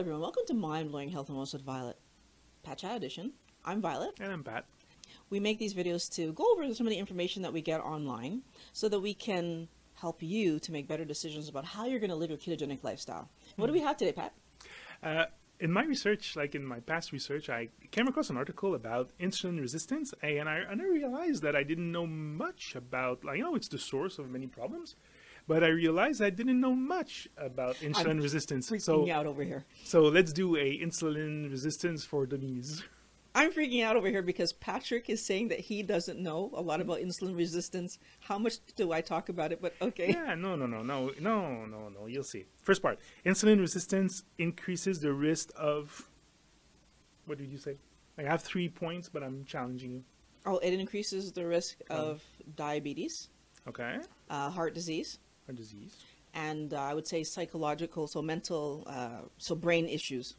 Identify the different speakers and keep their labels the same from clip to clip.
Speaker 1: everyone. Welcome to Mind Blowing Health and Wellness with Violet. Pat Chat Edition. I'm Violet.
Speaker 2: And I'm Pat.
Speaker 1: We make these videos to go over some of the information that we get online so that we can help you to make better decisions about how you're going to live your ketogenic lifestyle. What do we have today, Pat?
Speaker 2: Uh, in my research, like in my past research, I came across an article about insulin resistance, and I, and I realized that I didn't know much about, like, you know, it's the source of many problems, but I realized I didn't know much about insulin
Speaker 1: I'm
Speaker 2: resistance.
Speaker 1: Freaking
Speaker 2: So,
Speaker 1: out over here.
Speaker 2: so let's do a insulin resistance for dummies.
Speaker 1: I'm freaking out over here because Patrick is saying that he doesn't know a lot about insulin resistance. How much do I talk about it? But okay.
Speaker 2: Yeah, no, no, no, no, no, no, no. You'll see. First part: insulin resistance increases the risk of. What did you say? I have three points, but I'm challenging you.
Speaker 1: Oh, it increases the risk of diabetes,
Speaker 2: Okay.
Speaker 1: uh, heart disease,
Speaker 2: A disease.
Speaker 1: and uh, I would say psychological, so mental, uh, so brain issues.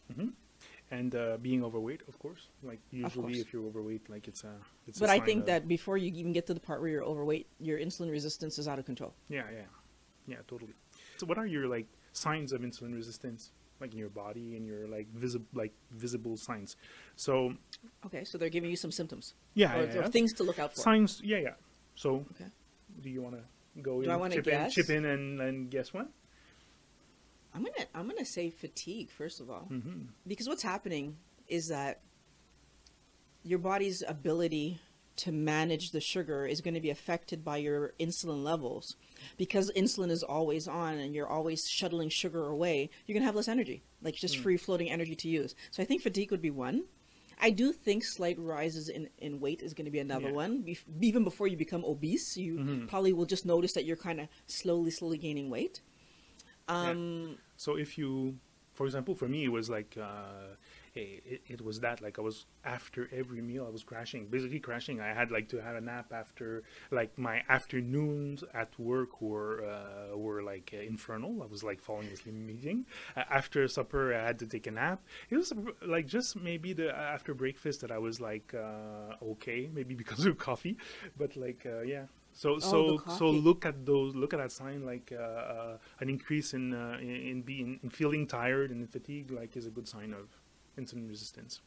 Speaker 2: and uh, being overweight, of course. Like usually,
Speaker 1: course.
Speaker 2: if you're overweight, like it's a. It's
Speaker 1: But
Speaker 2: a
Speaker 1: I think
Speaker 2: of-
Speaker 1: that before you even get to the part where you're overweight, your insulin resistance is out of control.
Speaker 2: Yeah, yeah, yeah, totally. So, what are your like signs of insulin resistance, like in your body and your like visible, like visible signs? So,
Speaker 1: Okay, so they're giving you some symptoms
Speaker 2: yeah,
Speaker 1: or,
Speaker 2: yeah,
Speaker 1: or
Speaker 2: yeah.
Speaker 1: things to look out for.
Speaker 2: signs. Yeah, yeah. So,
Speaker 1: Okay.
Speaker 2: do you want to go
Speaker 1: Do
Speaker 2: in,
Speaker 1: I
Speaker 2: chip
Speaker 1: guess?
Speaker 2: in, chip in, and, and guess one?
Speaker 1: I'm gonna I'm gonna say fatigue first of all,
Speaker 2: Mm-hmm.
Speaker 1: because what's happening is that your body's ability to manage the sugar is going to be affected by your insulin levels because insulin is always on and you're always shuttling sugar away you're going to have less energy like just free floating energy to use so i think fatigue would be one i do think slight rises in, in weight is going to be another
Speaker 2: Yeah.
Speaker 1: one Bef- even before you become obese you
Speaker 2: Mhm.
Speaker 1: probably will just notice that you're kind of slowly slowly gaining weight um
Speaker 2: So, if you, for example, for me, it was like. Uh, it, it- was that like I was after every meal I was crashing basically crashing. I had like to have a nap after like my afternoons at work were uh, were like uh, infernal. I was like falling asleep meeting. Uh, after supper I had to take a nap. It was like just maybe the after breakfast that I was like uh, okay maybe because of coffee. But like uh, yeah. So so
Speaker 1: Oh, the
Speaker 2: so look at those look at that sign like uh, uh, an increase in uh, in, in being in feeling tired and fatigue like is a good sign of insulin resistance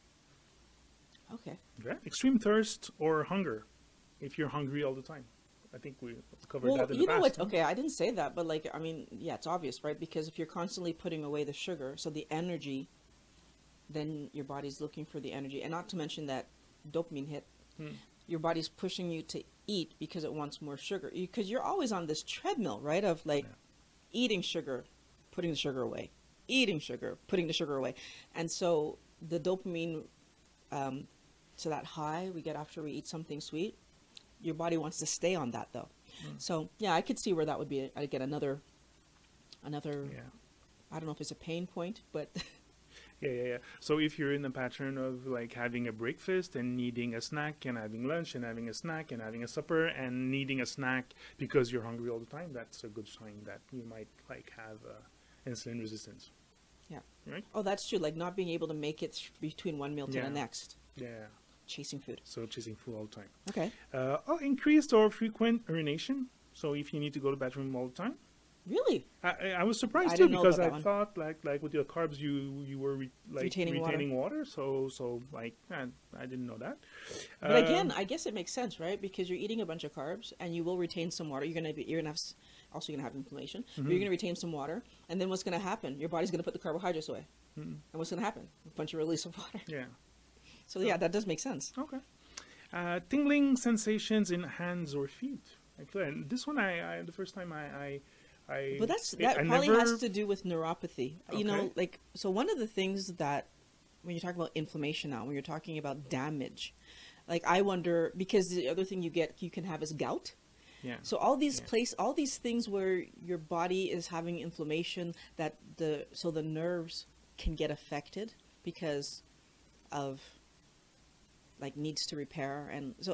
Speaker 1: okay
Speaker 2: Okay. Extreme thirst or hunger, if you're hungry all the time. I think we covered
Speaker 1: well
Speaker 2: that in
Speaker 1: you
Speaker 2: the
Speaker 1: know
Speaker 2: past.
Speaker 1: what okay i didn't say that but like i mean yeah it's obvious right because if you're constantly putting away the sugar so the energy then your body's looking for the energy and not to mention that dopamine hit
Speaker 2: Hmm.
Speaker 1: your body's pushing you to eat because it wants more sugar because you're always on this treadmill right of like
Speaker 2: Yeah.
Speaker 1: eating sugar putting the sugar away eating sugar putting the sugar away and so the dopamine um, so that high we get after we eat something sweet your body wants to stay on that though
Speaker 2: Mm.
Speaker 1: so yeah i could see where that would be again another another
Speaker 2: Yeah.
Speaker 1: i don't know if it's a pain point but
Speaker 2: yeah, yeah, yeah. So if you're in the pattern of like having a breakfast and needing a snack and having lunch and having a snack and having a supper and needing a snack because you're hungry all the time, that's a good sign that you might like have uh, insulin resistance.
Speaker 1: Yeah.
Speaker 2: Right.
Speaker 1: oh that's true like not being able to make it between one meal to
Speaker 2: Yeah.
Speaker 1: the next
Speaker 2: Yeah.
Speaker 1: chasing food
Speaker 2: So chasing food all the time.
Speaker 1: okay
Speaker 2: Uh, oh, increased or frequent urination. So if you need to go to the bathroom all the time.
Speaker 1: Really
Speaker 2: I, I- was surprised
Speaker 1: I
Speaker 2: too because I
Speaker 1: one.
Speaker 2: thought like like with your carbs you you were re, like
Speaker 1: Retaining
Speaker 2: retaining,
Speaker 1: water.
Speaker 2: water. so so like I, I didn't know that.
Speaker 1: But again,
Speaker 2: Um,
Speaker 1: I guess it makes sense, right? Because you're eating a bunch of carbs, and you will retain some water. You're gonna be, you're gonna have, also you're gonna have inflammation.
Speaker 2: Mm-hmm.
Speaker 1: you're gonna retain some water, and then what's gonna happen? Your body's gonna put the carbohydrates away,
Speaker 2: Mhm.
Speaker 1: and what's gonna happen? A bunch of release of water.
Speaker 2: yeah.
Speaker 1: So yeah, that does make sense.
Speaker 2: Okay. Uh, tingling sensations in hands or feet. And this one I, I the first time I I. I
Speaker 1: But that's that
Speaker 2: I
Speaker 1: probably
Speaker 2: never-
Speaker 1: has to do with neuropathy. You know, like so one of the things that when you talk about inflammation now, when you're talking about damage, like I wonder because the other thing you get you can have is gout.
Speaker 2: Yeah.
Speaker 1: So all these
Speaker 2: Yeah.
Speaker 1: place, all these things where your body is having inflammation, that the so the nerves can get affected because of like needs to repair and so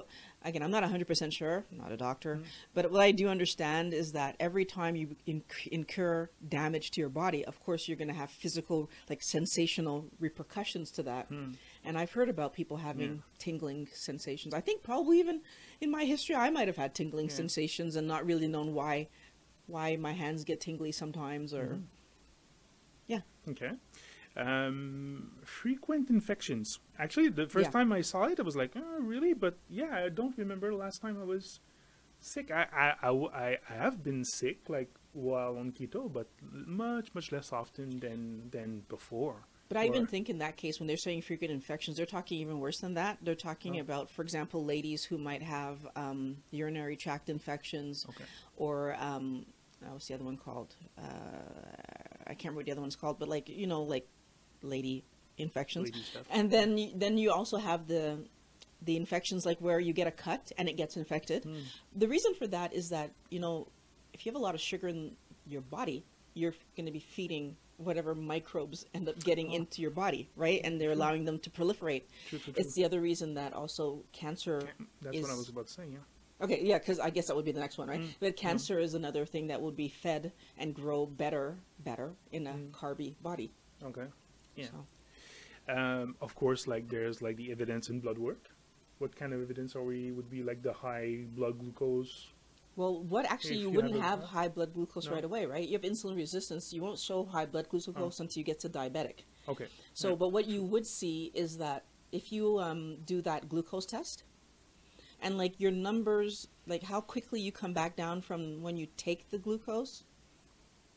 Speaker 1: again i'm not 100% sure I'm not a doctor
Speaker 2: Mhm.
Speaker 1: but what i do understand is that every time you inc- incur damage to your body of course you're going to have physical like sensational repercussions to that
Speaker 2: Hmm.
Speaker 1: and i've heard about people having tingling sensations i think probably even in my history i might have had tingling
Speaker 2: Yeah.
Speaker 1: sensations and not really known why why my hands get tingly sometimes or
Speaker 2: Mhm.
Speaker 1: yeah
Speaker 2: Okay. Um, frequent infections. Actually, the first
Speaker 1: Yeah.
Speaker 2: time I saw it, I was like, oh, really? But yeah, I don't remember the last time I was sick. I I I have been sick, like, while on keto, but much, much less often than, than before.
Speaker 1: But I even think in that case, when they're saying frequent infections, they're talking even worse than that. They're talking
Speaker 2: Oh.
Speaker 1: about, for example, ladies who might have um, urinary tract infections,
Speaker 2: Okay.
Speaker 1: or um, oh, what's the other one called? Uh, I can't remember what the other one's called, but like you know, like lady infections.
Speaker 2: Lady.
Speaker 1: And then you- then you also have the the infections like where you get a cut and it gets infected.
Speaker 2: Hmm.
Speaker 1: The reason for that is that you know if you have a lot of sugar in your body, you're going to be feeding whatever microbes end up getting
Speaker 2: Oh.
Speaker 1: into your body, right? And they're
Speaker 2: True.
Speaker 1: allowing them to proliferate.
Speaker 2: True, true,
Speaker 1: It's the other reason that also cancer.
Speaker 2: That's what I was about to say, yeah.
Speaker 1: Okay, yeah, because I guess that would be the next one, right?
Speaker 2: Mm,
Speaker 1: But cancer is another thing that would be fed and grow better, better in a
Speaker 2: Mm.
Speaker 1: carby body.
Speaker 2: Okay. Yeah.
Speaker 1: So.
Speaker 2: Um, of course, like there's like the evidence in blood work. What kind of evidence are we would be like the high blood glucose?
Speaker 1: Well, what actually you
Speaker 2: you
Speaker 1: wouldn't
Speaker 2: have
Speaker 1: have high blood glucose
Speaker 2: No.
Speaker 1: right away, right? You have insulin resistance. You won't show high blood glucose
Speaker 2: Oh.
Speaker 1: until you get to diabetic.
Speaker 2: Okay.
Speaker 1: So,
Speaker 2: Yeah.
Speaker 1: but what you would see is that if you um, do that glucose test, and like your numbers, like how quickly you come back down from when you take the glucose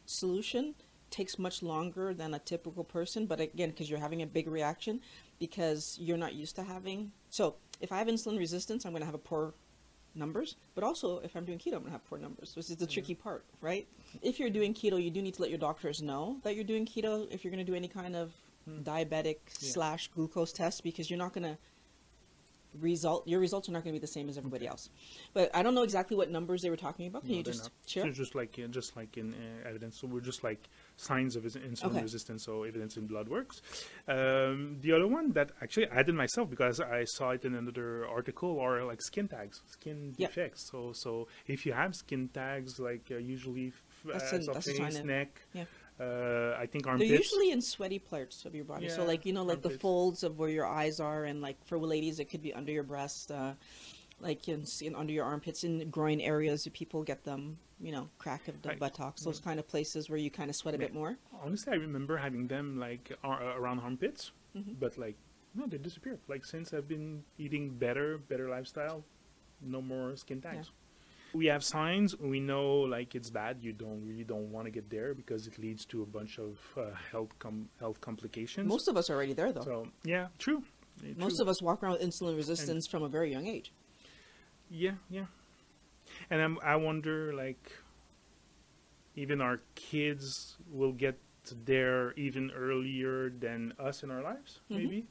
Speaker 1: solution, takes much longer than a typical person. But again, because you're having a big reaction, because you're not used to having. So, if I have insulin resistance, I'm going to have a poor numbers. But also, if I'm doing keto, I'm going to have poor numbers. This is the tricky part, right? If you're doing keto, you do need to let your doctors know that you're doing keto. If you're going to do any kind of
Speaker 2: Hmm.
Speaker 1: diabetic
Speaker 2: Yeah.
Speaker 1: slash glucose test because you're not going to result your results are not going to be the same as everybody else but i don't know exactly what numbers they were talking about can
Speaker 2: No,
Speaker 1: you just
Speaker 2: not.
Speaker 1: share
Speaker 2: So just like in, just like in uh, evidence, so we're just like signs of insulin
Speaker 1: Okay.
Speaker 2: resistance, so evidence in blood works. Um, the other one that actually I did myself because I saw it in another article are like skin tags, skin
Speaker 1: Yep.
Speaker 2: defects. So so if you have skin tags, like uh, usually f- uh,
Speaker 1: a-
Speaker 2: so
Speaker 1: that's a sign
Speaker 2: face, neck,
Speaker 1: yeah.
Speaker 2: Uh, I think armpits.
Speaker 1: they're usually in sweaty parts of your body so like you know like the folds of where your eyes are and like for ladies it could be under your breast uh, like in, in under your armpits in groin areas people get them you know crack of the
Speaker 2: Right.
Speaker 1: buttocks those kind of places where you kind of sweat a
Speaker 2: Yeah.
Speaker 1: bit more
Speaker 2: Honestly, I remember having them like ar- around armpits,
Speaker 1: Mhm.
Speaker 2: but like no, they disappeared. Like since I've been eating better, better lifestyle, no more skin tags. We have signs. We know like it's bad. You don't really don't want to get there because it leads to a bunch of uh, health com- health complications.
Speaker 1: most of us are already there though
Speaker 2: so yeah, true.
Speaker 1: Most
Speaker 2: true.
Speaker 1: of us walk around with insulin resistance from a very young age
Speaker 2: Yeah, yeah. And I'm, I wonder, like, even our kids will get there even earlier than us in our lives,
Speaker 1: Mhm.
Speaker 2: maybe?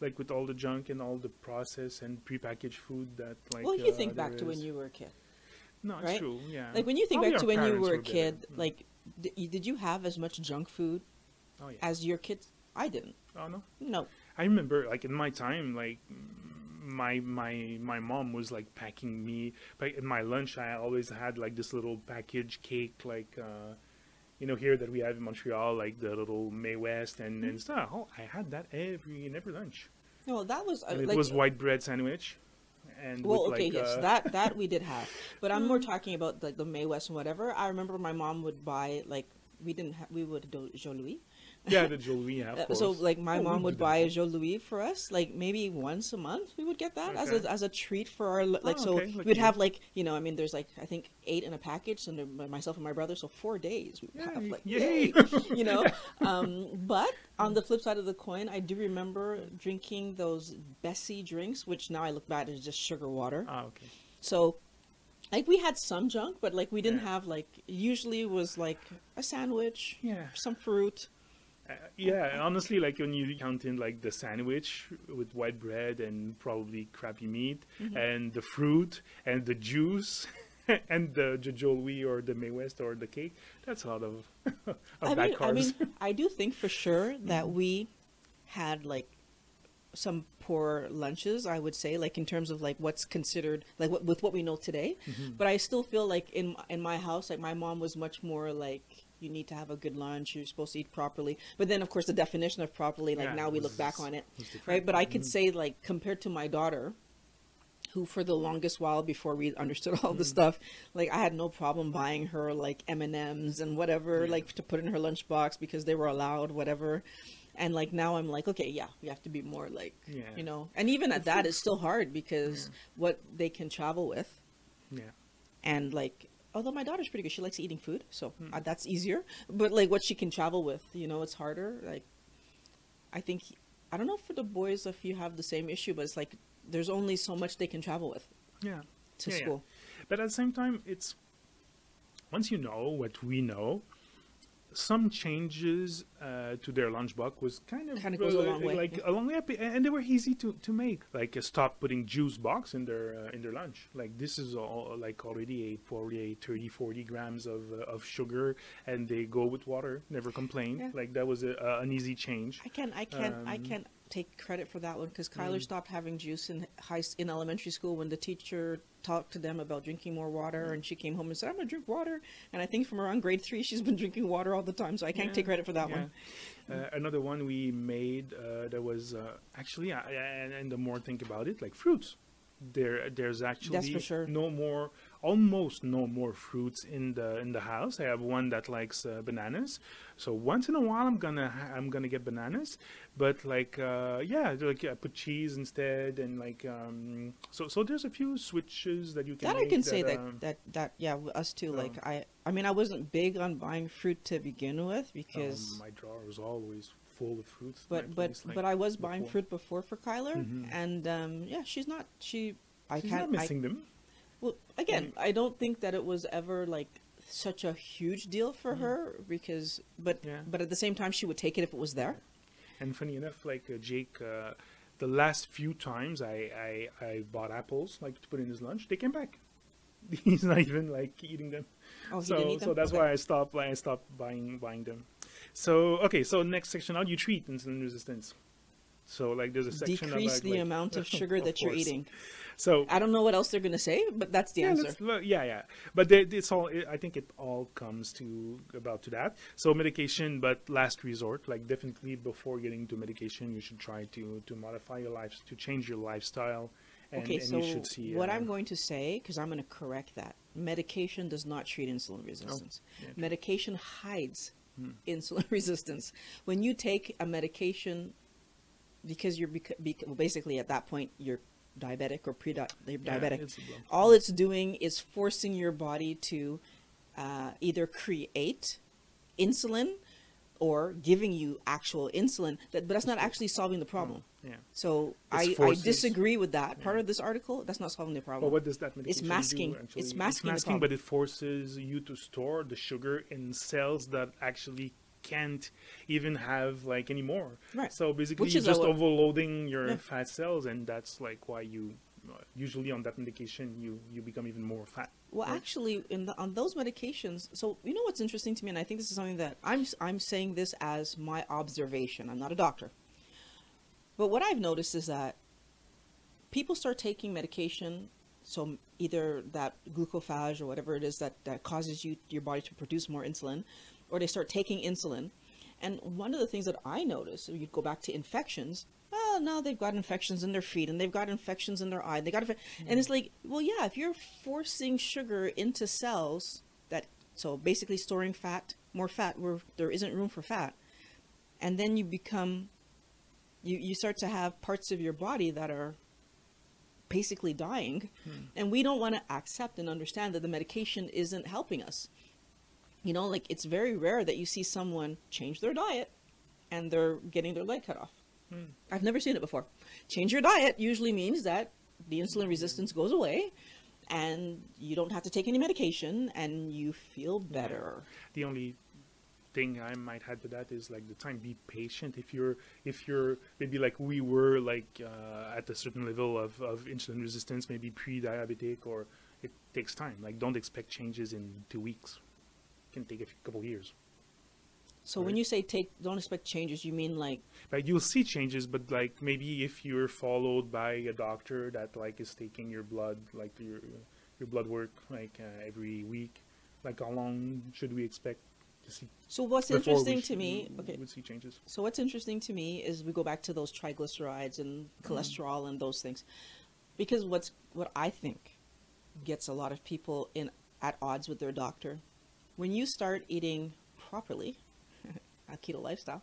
Speaker 2: Like with all the junk and all the processed and prepacked food that, like.
Speaker 1: well if you
Speaker 2: uh,
Speaker 1: think back
Speaker 2: there
Speaker 1: to when you were a kid
Speaker 2: No,
Speaker 1: right?
Speaker 2: true, yeah.
Speaker 1: Like when you think
Speaker 2: Probably
Speaker 1: back to when you were a kid,
Speaker 2: Mm.
Speaker 1: like d- did you have as much junk food
Speaker 2: Oh, yeah.
Speaker 1: as your kids? I didn't.
Speaker 2: Oh, no.
Speaker 1: No.
Speaker 2: I remember, like in my time, like my my my mom was like packing me. Like in my lunch, I always had like this little package cake, like uh, you know here that we have in Montreal, like the little May West and
Speaker 1: Mm-hmm.
Speaker 2: and stuff. Oh, I had that every in every lunch,
Speaker 1: No, that was uh,
Speaker 2: and it
Speaker 1: like
Speaker 2: was white bread sandwich. And
Speaker 1: well, okay,
Speaker 2: like,
Speaker 1: yes,
Speaker 2: uh,
Speaker 1: that that we did have, but I'm more talking about like the May West and whatever. I remember my mom would buy like we didn't ha- we would do Jos Louis.
Speaker 2: Yeah, the Jos Louis,
Speaker 1: yeah,
Speaker 2: of course.
Speaker 1: So like my
Speaker 2: Oh,
Speaker 1: mom would
Speaker 2: that
Speaker 1: buy a Louis for us, like maybe once a month we would get that as a as a treat for our like
Speaker 2: Oh,
Speaker 1: so
Speaker 2: okay,
Speaker 1: we'd have like you know I mean there's like I think eight in a package there- myself and my brother so four days we would have
Speaker 2: Yay,
Speaker 1: like
Speaker 2: yay.
Speaker 1: yay, you know um, but on the flip side of the coin I do remember drinking those Bessie drinks which now I look back is just sugar water
Speaker 2: ah, okay.
Speaker 1: so like we had some junk but like we didn't
Speaker 2: Yeah.
Speaker 1: have like usually was like a sandwich
Speaker 2: Yeah.
Speaker 1: some fruit
Speaker 2: Uh, yeah, honestly, like when you count in like the sandwich with white bread and probably crappy meat,
Speaker 1: Mm-hmm.
Speaker 2: and the fruit and the juice, and the Jos Louis or the May West or the cake, that's a lot of, of
Speaker 1: I
Speaker 2: bad
Speaker 1: mean, I mean, I do think for sure that we had like some poor lunches. I would say, like in terms of like what's considered like what, with what we know today.
Speaker 2: Mm-hmm.
Speaker 1: But I still feel like in in my house, like my mom was much more like you need to have a good lunch. You're supposed to eat properly. But then, of course, the definition of properly, like
Speaker 2: Yeah,
Speaker 1: now we look back on it, right? But I could
Speaker 2: Mhm.
Speaker 1: say like compared to my daughter. Who for the longest while before we understood all
Speaker 2: Mm-hmm.
Speaker 1: the stuff, like I had no problem buying her like M and M's and whatever,
Speaker 2: Yeah.
Speaker 1: like to put in her lunchbox because they were allowed, whatever. and like now I'm like, okay, yeah, we have to be more like,
Speaker 2: Yeah.
Speaker 1: you know, and even at that, it's still hard because what they can travel with,
Speaker 2: Yeah.
Speaker 1: and like, although my daughter's pretty good, she likes eating food, so
Speaker 2: Hmm.
Speaker 1: uh, that's easier. But like, what she can travel with, you know, it's harder. Like, I think I don't know for the boys if you have the same issue, but it's like there's only so much they can travel with
Speaker 2: Yeah.
Speaker 1: to
Speaker 2: Yeah, yeah.
Speaker 1: school.
Speaker 2: But at the same time, it's once you know what we know, some changes uh, to their lunchbox was kind of
Speaker 1: Kinda goes a
Speaker 2: uh,
Speaker 1: long way,
Speaker 2: like
Speaker 1: yeah.
Speaker 2: a long way, up, and they were easy to, to make. Like uh, stop putting juice box in their uh, in their lunch. Like this is all like already a 40, 30, 40 grams of uh, of sugar, and they go with water. Never complain.
Speaker 1: Yeah.
Speaker 2: Like that was a, an easy change.
Speaker 1: I can I can I
Speaker 2: Um,
Speaker 1: can take credit for that one because Kyler
Speaker 2: Mm.
Speaker 1: stopped having juice in high in elementary school when the teacher talked to them about drinking more water, and she came home and said, "I'm gonna drink water." And I think from around grade three, she's been drinking water all the time, so I can't
Speaker 2: Yeah,
Speaker 1: take credit for that
Speaker 2: yeah.
Speaker 1: one.
Speaker 2: Uh, another one we made uh, that was uh, actually, and, and the more I think about it, like fruits. There, there's actually
Speaker 1: sure.
Speaker 2: no more, almost no more fruits in the in the house. I have one that likes uh, bananas, so once in a while I'm gonna ha- I'm gonna get bananas, but like uh, yeah, like I put cheese instead, and like um, so so there's a few switches that you can.
Speaker 1: That I can say that
Speaker 2: um,
Speaker 1: that that yeah, us too.
Speaker 2: um,
Speaker 1: Like I I mean I wasn't big on buying fruit to begin with because.
Speaker 2: um, my drawer was always full of fruits.
Speaker 1: but but
Speaker 2: place, like,
Speaker 1: but I was buying fruit before for Kyler,
Speaker 2: Mhm.
Speaker 1: and um, yeah, she's not. She I
Speaker 2: She's
Speaker 1: can't.
Speaker 2: not
Speaker 1: I,
Speaker 2: missing them.
Speaker 1: Well, again, I don't think that it was ever like such a huge deal for her because, but
Speaker 2: Mm. Yeah.
Speaker 1: but at the same time, she would take it if it was there.
Speaker 2: And funny enough, like uh, Jake, uh, the last few times I, I I bought apples like to put in his lunch, they came back. He's not even like eating them.
Speaker 1: Oh,
Speaker 2: so so that's
Speaker 1: Okay.
Speaker 2: why I stopped. I stopped buying buying them. So okay, so next section, how do you treat insulin resistance? So like there's a section
Speaker 1: decrease
Speaker 2: about,
Speaker 1: the
Speaker 2: like-
Speaker 1: amount of sugar that you're
Speaker 2: course.
Speaker 1: eating.
Speaker 2: So
Speaker 1: I don't know what else they're gonna say, but that's the
Speaker 2: yeah,
Speaker 1: answer.
Speaker 2: yeah, yeah. But they, it's all. I think it all comes to about to that. So medication, but last resort. Like definitely before getting to medication, you should try to to modify your life, to change your lifestyle, and,
Speaker 1: okay,
Speaker 2: and
Speaker 1: so
Speaker 2: you should see.
Speaker 1: what
Speaker 2: uh,
Speaker 1: I'm going to say, because I'm going to correct that, medication does not treat insulin resistance.
Speaker 2: Oh, yeah.
Speaker 1: Medication hides
Speaker 2: Hmm.
Speaker 1: insulin resistance. When you take a medication, because you're bec- bec- well, basically at that point you're diabetic or pre-diabetic.
Speaker 2: yeah, it's
Speaker 1: all it's doing is forcing your body to uh, either create insulin or giving you actual insulin that, but that's not actually solving the problem
Speaker 2: Yeah.
Speaker 1: so I, I disagree with that part
Speaker 2: Yeah.
Speaker 1: of this article that's not solving the problem
Speaker 2: Well, what does that medication it's
Speaker 1: masking-
Speaker 2: do? Actually?
Speaker 1: it's masking the
Speaker 2: but it forces you to store the sugar in cells that actually can't even have like anymore.
Speaker 1: Right.
Speaker 2: So basically, you're just
Speaker 1: our-
Speaker 2: overloading your
Speaker 1: Yeah.
Speaker 2: fat cells, and that's like why you uh, usually on that medication you you become even more fat.
Speaker 1: Well,
Speaker 2: right?
Speaker 1: actually, in the, on those medications, so you know what's interesting to me, and I think this is something that I'm I'm saying this as my observation. I'm not a doctor, but what I've noticed is that people start taking medication, so either that glucophage or whatever it is that that causes you your body to produce more insulin, or they start taking insulin. And one of the things that I notice, if you go back to infections, oh, now they've got infections in their feet and they've got infections in their eye. They got, infe- and it's like, well, yeah, if you're forcing sugar into cells that, so basically storing fat, more fat where there isn't room for fat, and then you become, you you start to have parts of your body that are basically dying, hmm. and we don't want to accept and understand that the medication isn't helping us you know like it's very rare that you see someone change their diet and they're getting their leg cut off
Speaker 2: Hmm.
Speaker 1: i've never seen it before change your diet usually means that the insulin resistance goes away and you don't have to take any medication and you feel better
Speaker 2: The only thing I might add to that is like the time. Be patient. If you're if you're maybe like we were like uh, at a certain level of, of insulin resistance, maybe pre-diabetic, or it takes time. Like don't expect changes in two weeks. Can take a few, couple years.
Speaker 1: so when you say take don't expect changes you mean like
Speaker 2: Like you'll see changes, but like maybe if you're followed by a doctor that like is taking your blood, like your your blood work like uh, every week, like how long should we expect to see?
Speaker 1: so what's
Speaker 2: we
Speaker 1: interesting
Speaker 2: sh-
Speaker 1: to me
Speaker 2: we
Speaker 1: okay
Speaker 2: would see changes.
Speaker 1: So what's interesting to me is we go back to those triglycerides and cholesterol and those things, because what's what I think gets a lot of people in at odds with their doctor, when you start eating properly, a keto lifestyle,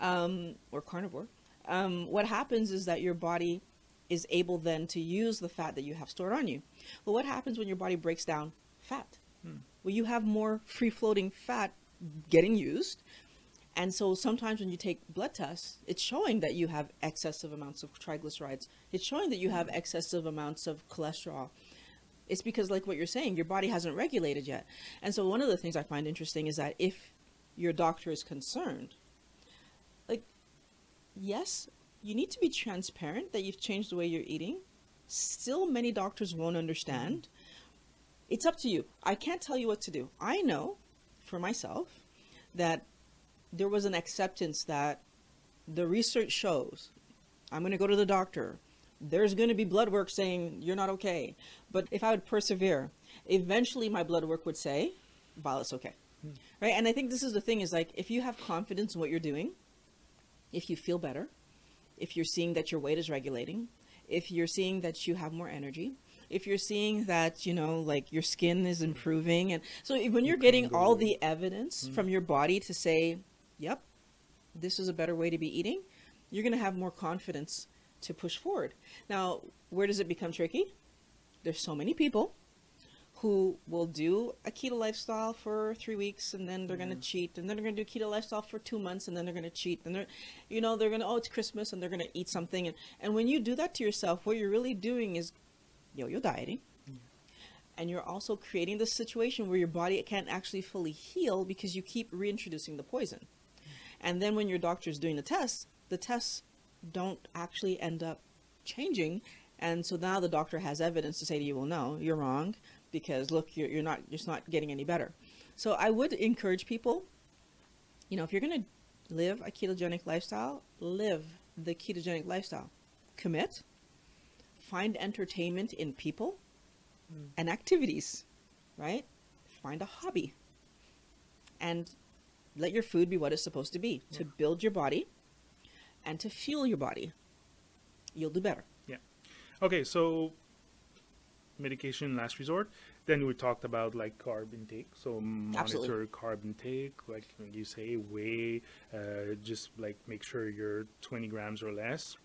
Speaker 1: um, or carnivore, um, what happens is that your body is able then to use the fat that you have stored on you. Well, what happens when your body breaks down fat?
Speaker 2: Hmm.
Speaker 1: Well, you have more free floating fat getting used. And so sometimes when you take blood tests, it's showing that you have excessive amounts of triglycerides. It's showing that you have excessive amounts of cholesterol. It's because, like what you're saying, your body hasn't regulated yet. And so, one of the things I find interesting is that if your doctor is concerned, like, yes, you need to be transparent that you've changed the way you're eating. Still, many doctors won't understand. It's up to you. I can't tell you what to do. I know for myself that there was an acceptance that the research shows I'm going to go to the doctor. There's going to be blood work saying you're not okay. But if I would persevere, eventually my blood work would say, Violet's okay. Right? And I think this is the thing is like if you have confidence in what you're doing, if you feel better, if you're seeing that your weight is regulating, if you're seeing that you have more energy, if you're seeing that you know like your skin is improving and so when you're getting all the evidence from your body to say yep this is a better way to be eating you're going to have more confidence to push forward. Now where does it become tricky? There's so many people who will do a keto lifestyle for three weeks and then they're going to mm-hmm. cheat and then they're going to do keto lifestyle for two months and then they're going to cheat and they're you know they're going to oh it's christmas and they're going to eat something and, and when you do that to yourself what you're really doing is yo-yo dieting. Mm. And you're also creating this situation where your body can't actually fully heal because you keep reintroducing the poison. Mm. And then when your doctor is doing the tests the tests don't actually end up changing. And so now the doctor has evidence to say to you well no you're wrong because look you're, you're not just not getting any better. So i would encourage people you know if you're going to live a ketogenic lifestyle live the ketogenic lifestyle. Commit find entertainment in people mm. and activities right? Find a hobby and let your food be what it's supposed to be to build your body and to fuel your body you'll do better Yeah.
Speaker 2: Okay, so medication last resort. Then we talked about like carb intake. So monitor
Speaker 1: Absolutely.
Speaker 2: carb intake, like you say, weigh, uh, just like make sure you're 20 grams or less.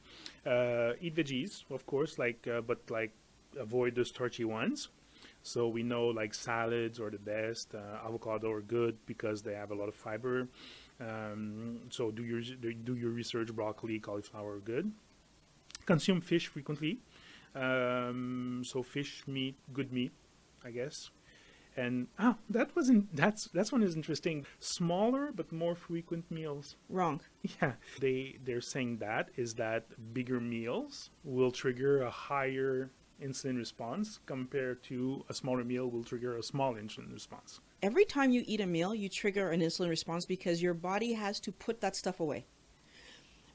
Speaker 2: Uh, eat veggies, of course, like uh, but like avoid the starchy ones. So we know like salads are the best. Uh, avocado are good because they have a lot of fiber. Um, so do your do your research. Broccoli, cauliflower good. Consume fish frequently. Um, so fish, meat, good meat, I guess. And ah, that wasn't that's that's one is interesting. Smaller but more frequent meals.
Speaker 1: wrong
Speaker 2: Yeah, they they're saying that is that bigger meals will trigger a higher insulin response compared to a smaller meal will trigger a small insulin response.
Speaker 1: every time you eat a meal, you trigger an insulin response because your body has to put that stuff away.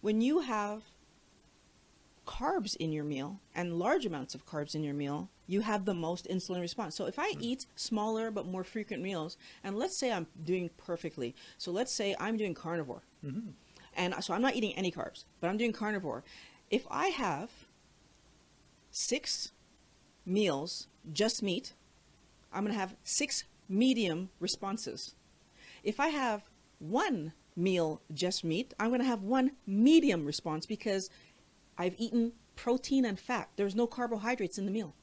Speaker 1: When you have carbs in your meal and large amounts of carbs in your meal, you have the most insulin response. So if I hmm. eat smaller but more frequent meals, and let's say I'm doing perfectly, so let's say I'm doing carnivore, mm-hmm. and so I'm not eating any carbs, but I'm doing carnivore. If I have six meals, just meat, I'm going to have six medium responses. If I have one meal, just meat, I'm going to have one medium response because I've eaten protein and fat. There's no carbohydrates in the meal.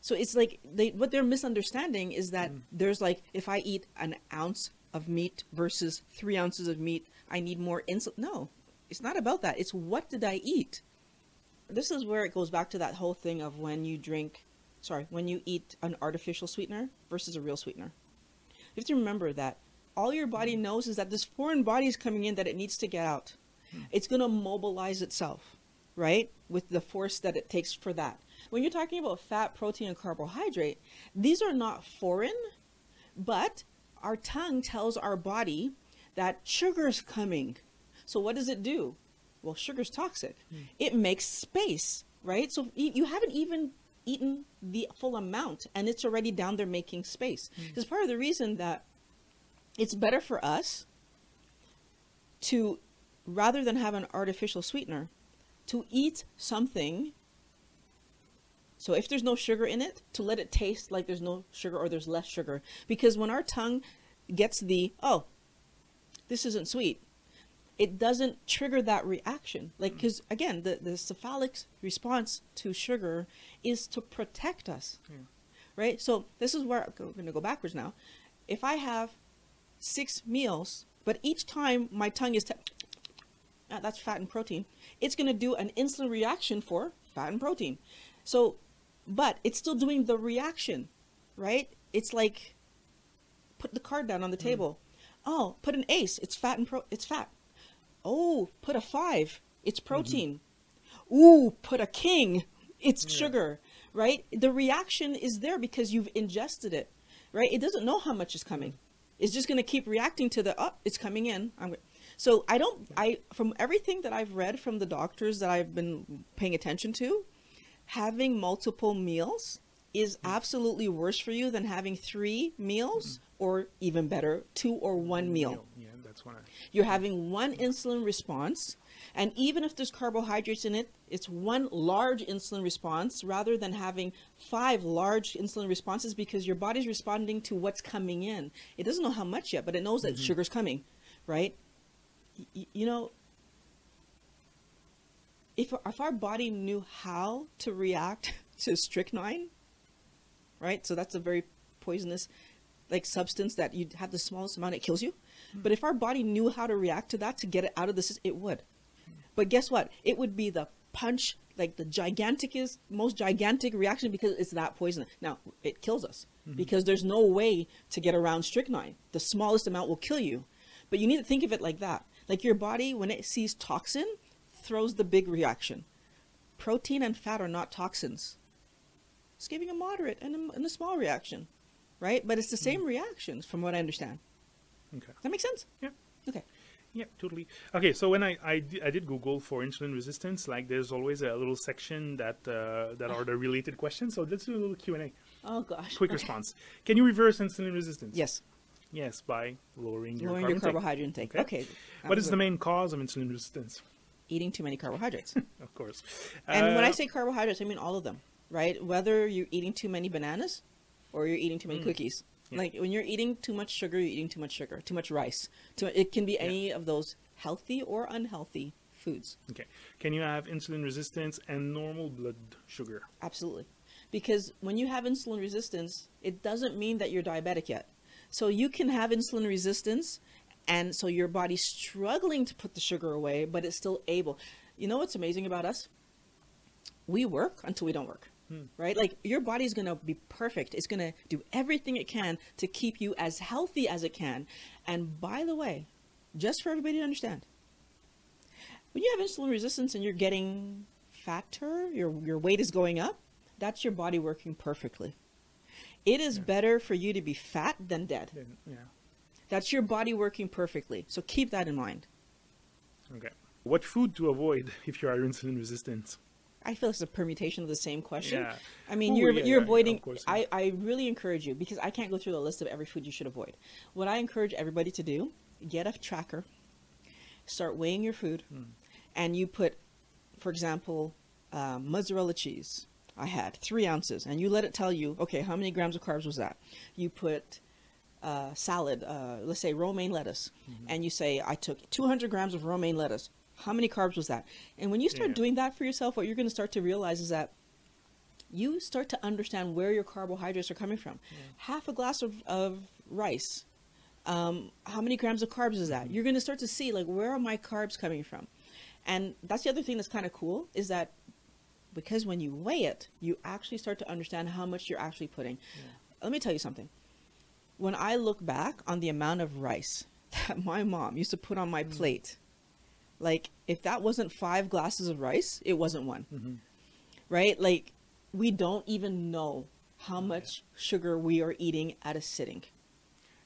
Speaker 1: So it's like they what they're misunderstanding is that mm. there's like if I eat an ounce of meat versus three ounces of meat, I need more insulin. No, it's not about that. It's what did I eat? This is where it goes back to that whole thing of when you drink, sorry, when you eat an artificial sweetener versus a real sweetener. You have to remember that all your body mm. knows is that this foreign body is coming in that it needs to get out. Mm. It's going to mobilize itself, right? With the force that it takes for that. When you're talking about fat, protein, and carbohydrate, these are not foreign, but our tongue tells our body that sugar is coming. So what does it do? Well, sugar's toxic. Hmm. It makes space, right? So you haven't even eaten the full amount and it's already down there making space. Hmm. Because part of the reason that it's better for us to rather than have an artificial sweetener to eat something so if there's no sugar in it to let it taste like there's no sugar or there's less sugar because when our tongue gets the oh this isn't sweet it doesn't trigger that reaction. Like, mm. because again, the, the cephalic response to sugar is to protect us,
Speaker 2: Yeah.
Speaker 1: right? So this is where we're going to go backwards now. If I have six meals, but each time my tongue is, ah, that's fat and protein, it's going to do an insulin reaction for fat and protein. So, but it's still doing the reaction, right? It's like put the card down on the hmm. table. Oh, put an ace. It's fat and pro. It's fat. Oh, put a five. It's mm-hmm. protein. Ooh, put a king. It's
Speaker 2: Yeah.
Speaker 1: sugar, right? The reaction is there because you've ingested it, right? It doesn't know how much is coming. It's just going to keep reacting to the oh, it's coming in. I'm so I don't I from everything that I've read from the doctors that I've been paying attention to, having multiple meals is mm-hmm. absolutely worse for you than having three meals or even better, two or one meal.
Speaker 2: Yeah, that's what I.
Speaker 1: You're having one insulin response, and even if there's carbohydrates in it, it's one large insulin response rather than having five large insulin responses because your body's responding to what's coming in. It doesn't know how much yet, but it knows that mm-hmm. sugar's coming, right? Y- you know, if if our body knew how to react to strychnine, right? So that's a very poisonous like substance that you have the smallest amount it kills you. But if our body knew how to react to that to get it out of the system, it would. But guess what? It would be the punch, like the giganticest, most gigantic reaction because it's that poison. Now it kills us mm-hmm. because there's no way to get around strychnine. The smallest amount will kill you. But you need to think of it like that. Like your body, when it sees toxin, throws the big reaction. Protein and fat are not toxins. It's giving a moderate and a, and a small reaction, right? But it's the same reactions, from what I understand.
Speaker 2: Okay.
Speaker 1: That make sense?
Speaker 2: Yeah.
Speaker 1: Okay.
Speaker 2: Yeah, totally. Okay, so when I, I, I did Google for insulin resistance, like there's always a little section that uh, that are the related questions. So let's do a little Q and A.
Speaker 1: Oh gosh.
Speaker 2: Quick
Speaker 1: Okay.
Speaker 2: response. Can you reverse insulin resistance?
Speaker 1: Yes.
Speaker 2: Yes, by lowering your carb
Speaker 1: your
Speaker 2: intake.
Speaker 1: carbohydrate intake.
Speaker 2: Okay.
Speaker 1: Okay.
Speaker 2: What is the main cause of insulin resistance?
Speaker 1: Eating too many carbohydrates.
Speaker 2: Of course.
Speaker 1: and when I
Speaker 2: Uh,
Speaker 1: say carbohydrates, I mean all of them, right? Whether you're eating too many bananas or you're eating too many cookies.
Speaker 2: Mm. Yeah.
Speaker 1: Like when you're eating too much sugar, you're eating too much sugar, too much rice. Too, it can be any of those healthy or unhealthy foods.
Speaker 2: Okay. Can you have insulin resistance and normal blood sugar?
Speaker 1: Absolutely. Because when you have insulin resistance, it doesn't mean that you're diabetic yet. So you can have insulin resistance and so your body's struggling to put the sugar away, but it's still able. You know what's amazing about us? We work until we don't work. Hmm. Right? Like your body's going to be perfect. It's going to do everything it can to keep you as healthy as it can. And by the way, just for everybody to understand, when you have insulin resistance and you're getting fatter, your your weight is going up, that's your body working perfectly. It is better for you to be fat than dead.
Speaker 2: Yeah.
Speaker 1: That's your body working perfectly. So keep that in mind.
Speaker 2: Okay. What food to avoid if you are insulin resistant?
Speaker 1: I feel it's a permutation of the same question.
Speaker 2: Yeah.
Speaker 1: I mean,
Speaker 2: Ooh,
Speaker 1: you're
Speaker 2: yeah,
Speaker 1: you're
Speaker 2: yeah,
Speaker 1: avoiding.
Speaker 2: of course, yeah.
Speaker 1: I I really encourage you because I can't go through the list of every food you should avoid. What I encourage everybody to do: get a tracker, start weighing your food,
Speaker 2: Hmm.
Speaker 1: and you put, for example, um, mozzarella cheese. I had three ounces, and you let it tell you, okay, how many grams of carbs was that? You put uh, salad, uh, let's say romaine lettuce,
Speaker 2: Mm-hmm.
Speaker 1: and you say, I took 200 grams of romaine lettuce. How many carbs was that? And when you start
Speaker 2: Yeah.
Speaker 1: doing that for yourself, what you're going to start to realize is that you start to understand where your carbohydrates are coming from. Half a glass of, of rice, um, how many grams of carbs is that? You're going to start to see, like, where are my carbs coming from? And that's the other thing that's kind of cool is that because when you weigh it, you actually start to understand how much you're actually putting. Let me tell you something. When I look back on the amount of rice that my mom used to put on my plate, like if that wasn't five glasses of rice, it wasn't one.
Speaker 2: Mhm.
Speaker 1: Right? Like we don't even know how much sugar we are eating at a sitting.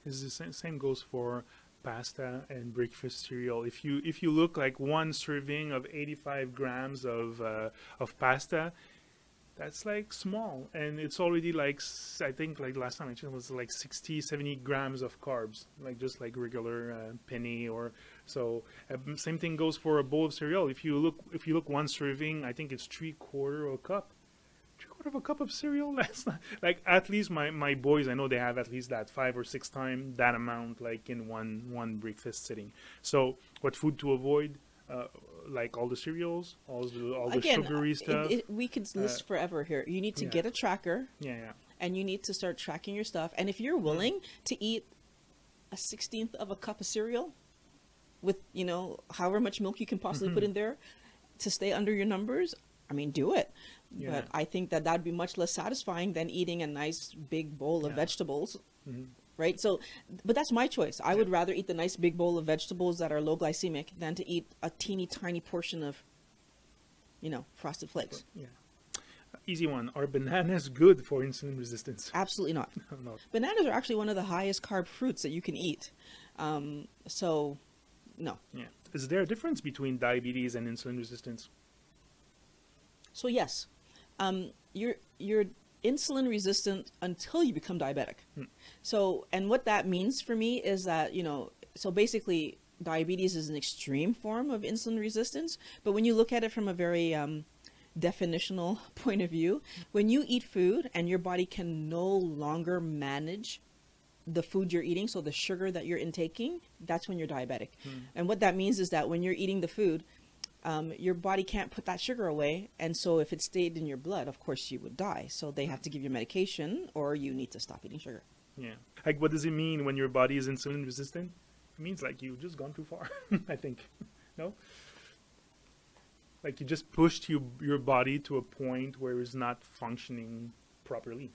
Speaker 2: Is the same, same goes for pasta and breakfast cereal. If you if you look like one serving of 85 grams of uh, of pasta, that's like small, and it's already like i think like last time I checked it was like 60, 70 grams of carbs, like just like regular uh, penne or so. Uh, same thing goes for a bowl of cereal. If you look if you look one serving, I think it's three quarter of a cup. three quarter of a cup of cereal. That's like at least my my boys. I know they have at least that five or six time that amount like in one one breakfast sitting. So what food to avoid? Uh, like all the cereals, all the all the
Speaker 1: Again,
Speaker 2: sugary stuff.
Speaker 1: it- we could list
Speaker 2: Uh,
Speaker 1: forever here. You need to
Speaker 2: yeah.
Speaker 1: get a tracker
Speaker 2: yeah, yeah.
Speaker 1: and you need to start tracking your stuff. And if you're willing to eat a sixteenth of a cup of cereal with, you know, however much milk you can possibly put
Speaker 2: Mhm.
Speaker 1: in there to stay under your numbers, I mean, do it.
Speaker 2: Yeah.
Speaker 1: But I think that that'd be much less satisfying than eating a nice big bowl of
Speaker 2: Yeah.
Speaker 1: vegetables,
Speaker 2: Mhm.
Speaker 1: Right? So, but that's my choice. I would rather eat the nice big bowl of vegetables that are low glycemic than to eat a teeny tiny portion of, you know, frosted flakes.
Speaker 2: Yeah. Easy one. Are bananas good for insulin resistance?
Speaker 1: Absolutely not.
Speaker 2: no.
Speaker 1: Bananas are actually one of the highest carb fruits that you can eat. Um, so, no.
Speaker 2: Yeah. Is there a difference between diabetes and insulin resistance?
Speaker 1: So yes, um, you're you're insulin resistant until you become diabetic.
Speaker 2: Hmm.
Speaker 1: So, and what that means for me is that you know, so basically, diabetes is an extreme form of insulin resistance. But when you look at it from a very um, definitional point of view, when you eat food and your body can no longer manage the food you're eating, so the sugar that you're intaking, that's when you're diabetic. And what that means is that when you're eating the food, um, your body can't put that sugar away, and so if it stayed in your blood, of course you would die. So they have to give you medication, or you need to stop eating sugar.
Speaker 2: Yeah. Like, what does it mean when your body is insulin resistant? It means like you've just gone too far. I think. No. Like you just pushed you, your body to a point where it's not functioning properly.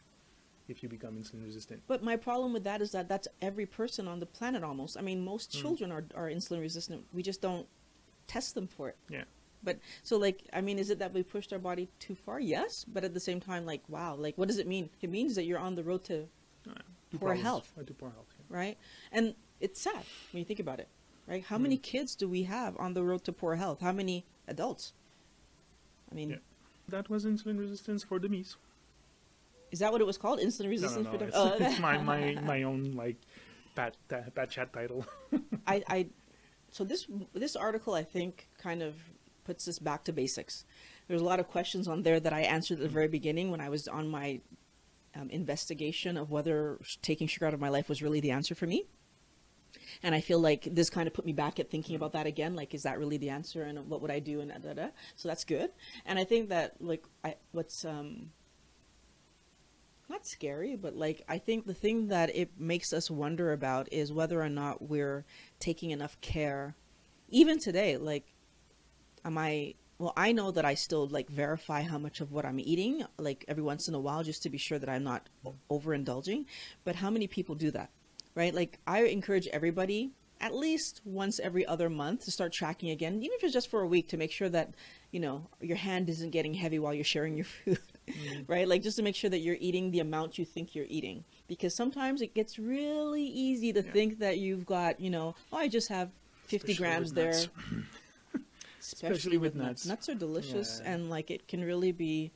Speaker 2: If you become insulin resistant.
Speaker 1: But my problem with that is that that's every person on the planet almost. I mean, most
Speaker 2: Hmm.
Speaker 1: children are, are insulin resistant. We just don't test them for it.
Speaker 2: Yeah.
Speaker 1: But so, like, I mean, is it that we pushed our body too far? Yes. But at the same time, like, wow, like, what does it mean? It means that you're on the road to,
Speaker 2: Uh,
Speaker 1: Poor
Speaker 2: problems.
Speaker 1: health.
Speaker 2: Uh, to poor health. Yeah.
Speaker 1: right? And it's sad when you think about it, right? How many kids do we have on the road to poor health? How many adults? I mean,
Speaker 2: Yeah. That was insulin resistance for dummies.
Speaker 1: is that what it was called? Insulin resistance
Speaker 2: no, no.
Speaker 1: for
Speaker 2: It's,
Speaker 1: the- oh.
Speaker 2: it's my, my, my own like pat, uh, pat chat title.
Speaker 1: I, I so this this article I think kind of puts us back to basics. There's a lot of questions on there that I answered at the very beginning when I was on my um, investigation of whether taking sugar out of my life was really the answer for me. And I feel like this kind of put me back at thinking about that again. Like, is that really the answer? And what would I do? And da, da, da. So that's good. And I think that like I, what's um, not scary, but like I think the thing that it makes us wonder about is whether or not we're taking enough care. Even today, like, am I? Well, I know that I still like verify how much of what I'm eating, like every once in a while, just to be sure that I'm not overindulging. But how many people do that, right? Like, I encourage everybody at least once every other month to start tracking again, even if it's just for a week, to make sure that you know your hand isn't getting heavy while you're sharing your food right like just to make sure that you're eating the amount you think you're eating because sometimes it gets really easy to
Speaker 2: Yeah.
Speaker 1: think that you've got you know oh i just have 50
Speaker 2: Especially
Speaker 1: grams there
Speaker 2: nuts.
Speaker 1: especially,
Speaker 2: with
Speaker 1: with nuts.
Speaker 2: nuts.
Speaker 1: nuts are delicious
Speaker 2: Yeah.
Speaker 1: and like it can really be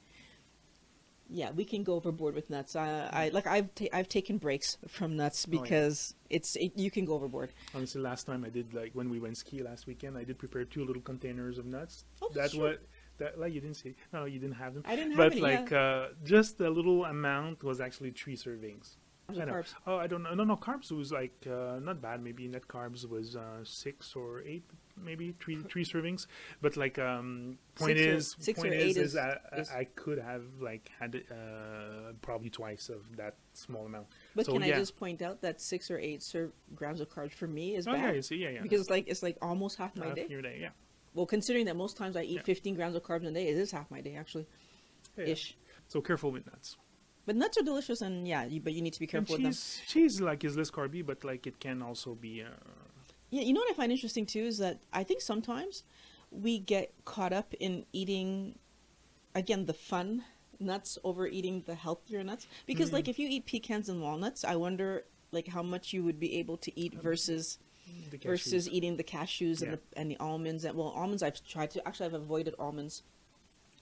Speaker 1: yeah we can go overboard with nuts uh, i like i've ta- i've taken breaks from nuts
Speaker 2: Oh, yeah.
Speaker 1: because it's it, you can go overboard
Speaker 2: Honestly, last time I did like when we went ski last weekend, I did prepare two little containers of nuts.
Speaker 1: Oh,
Speaker 2: That's
Speaker 1: sure.
Speaker 2: what that like you didn't see. No, you didn't have them.
Speaker 1: I didn't have
Speaker 2: but
Speaker 1: any,
Speaker 2: like uh, just a little amount was actually three servings. I know.
Speaker 1: carbs.
Speaker 2: Oh, I don't know. No, no, carbs was like uh, not bad. Maybe net carbs was uh, six or eight, maybe three three servings. But like, um, point
Speaker 1: Six or-
Speaker 2: is,
Speaker 1: six or
Speaker 2: point
Speaker 1: eight
Speaker 2: is,
Speaker 1: is-
Speaker 2: I,
Speaker 1: is-
Speaker 2: I could have like had uh, probably twice of that small amount.
Speaker 1: but
Speaker 2: So,
Speaker 1: can
Speaker 2: yeah.
Speaker 1: i just point out that six or eight ser- grams of carbs for me is
Speaker 2: Oh
Speaker 1: bad
Speaker 2: yeah, you see, yeah, yeah.
Speaker 1: because it's like it's like almost half my
Speaker 2: Half
Speaker 1: day
Speaker 2: your day, yeah.
Speaker 1: Well, considering that most times I eat
Speaker 2: Yeah.
Speaker 1: 15 grams of carbs a day, it is half my day actually,
Speaker 2: Yeah,
Speaker 1: ish.
Speaker 2: So careful with nuts.
Speaker 1: But nuts are delicious, and yeah, you, but you need to be
Speaker 2: And
Speaker 1: careful with them.
Speaker 2: cheese, cheese like is less carby, but like it can also be. Uh,
Speaker 1: Yeah, you know what I find interesting too is that I think sometimes we get caught up in eating, again, the fun nuts over eating the healthier nuts. Because
Speaker 2: Mm.
Speaker 1: like if you eat pecans and walnuts, I wonder like how much you would be able to eat versus versus eating the cashews and
Speaker 2: Yeah.
Speaker 1: the and the almonds. And well, almonds I've tried to actually I've avoided almonds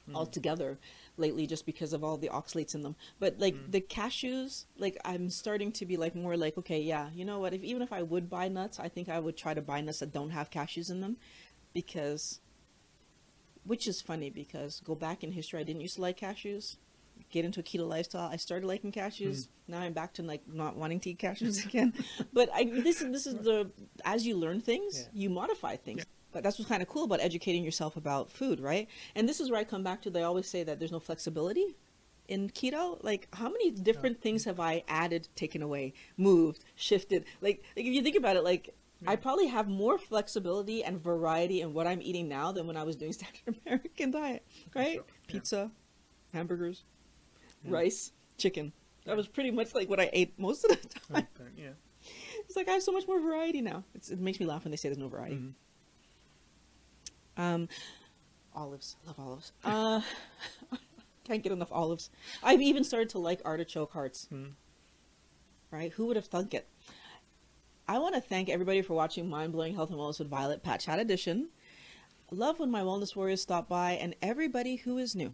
Speaker 2: Mm.
Speaker 1: altogether lately just because of all the oxalates in them. But like
Speaker 2: Mm.
Speaker 1: the cashews, like I'm starting to be like more like okay, yeah, you know what? If even if I would buy nuts, I think I would try to buy nuts that don't have cashews in them, because which is funny because go back in history, I didn't used to like cashews. Get into a keto lifestyle. I started liking cashews.
Speaker 2: Mm.
Speaker 1: Now I'm back to like not wanting to eat cashews again. but I, this is this is the as you learn things,
Speaker 2: Yeah.
Speaker 1: you modify things.
Speaker 2: Yeah.
Speaker 1: But that's what's kind of cool about educating yourself about food, right? And this is where I come back to. They always say that there's no flexibility in keto. Like, how many different things have I added, taken away, moved, shifted? Like, like if you think about it, like. I probably have more flexibility and variety in what I'm eating now than when I was doing standard American diet, right?
Speaker 2: so, yeah.
Speaker 1: Pizza, hamburgers,
Speaker 2: Yeah.
Speaker 1: rice, chicken. That was pretty much like what I ate most of the time.
Speaker 2: Yeah.
Speaker 1: It's like I have so much more variety now. It's, it makes me laugh when they say there's no variety.
Speaker 2: Mhm.
Speaker 1: Um, olives, love olives. Uh, can't get enough olives. I've even started to like artichoke hearts.
Speaker 2: Mm.
Speaker 1: Right? Who would have thunk it? I want to thank everybody for watching Mind Blowing Health and Wellness with Violet Patch Hat Edition. Love when my wellness warriors stop by, and everybody who is new,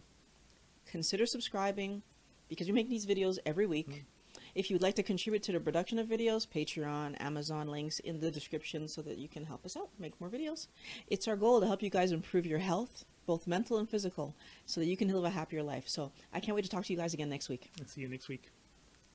Speaker 1: consider subscribing because we make these videos every week. Mm-hmm. If you'd like to contribute to the production of videos, Patreon, Amazon links in the description so that you can help us out make more videos. It's our goal to help you guys improve your health, both mental and physical, so that you can live a happier life. So I can't wait to talk to you guys again next week.
Speaker 2: And see you next week.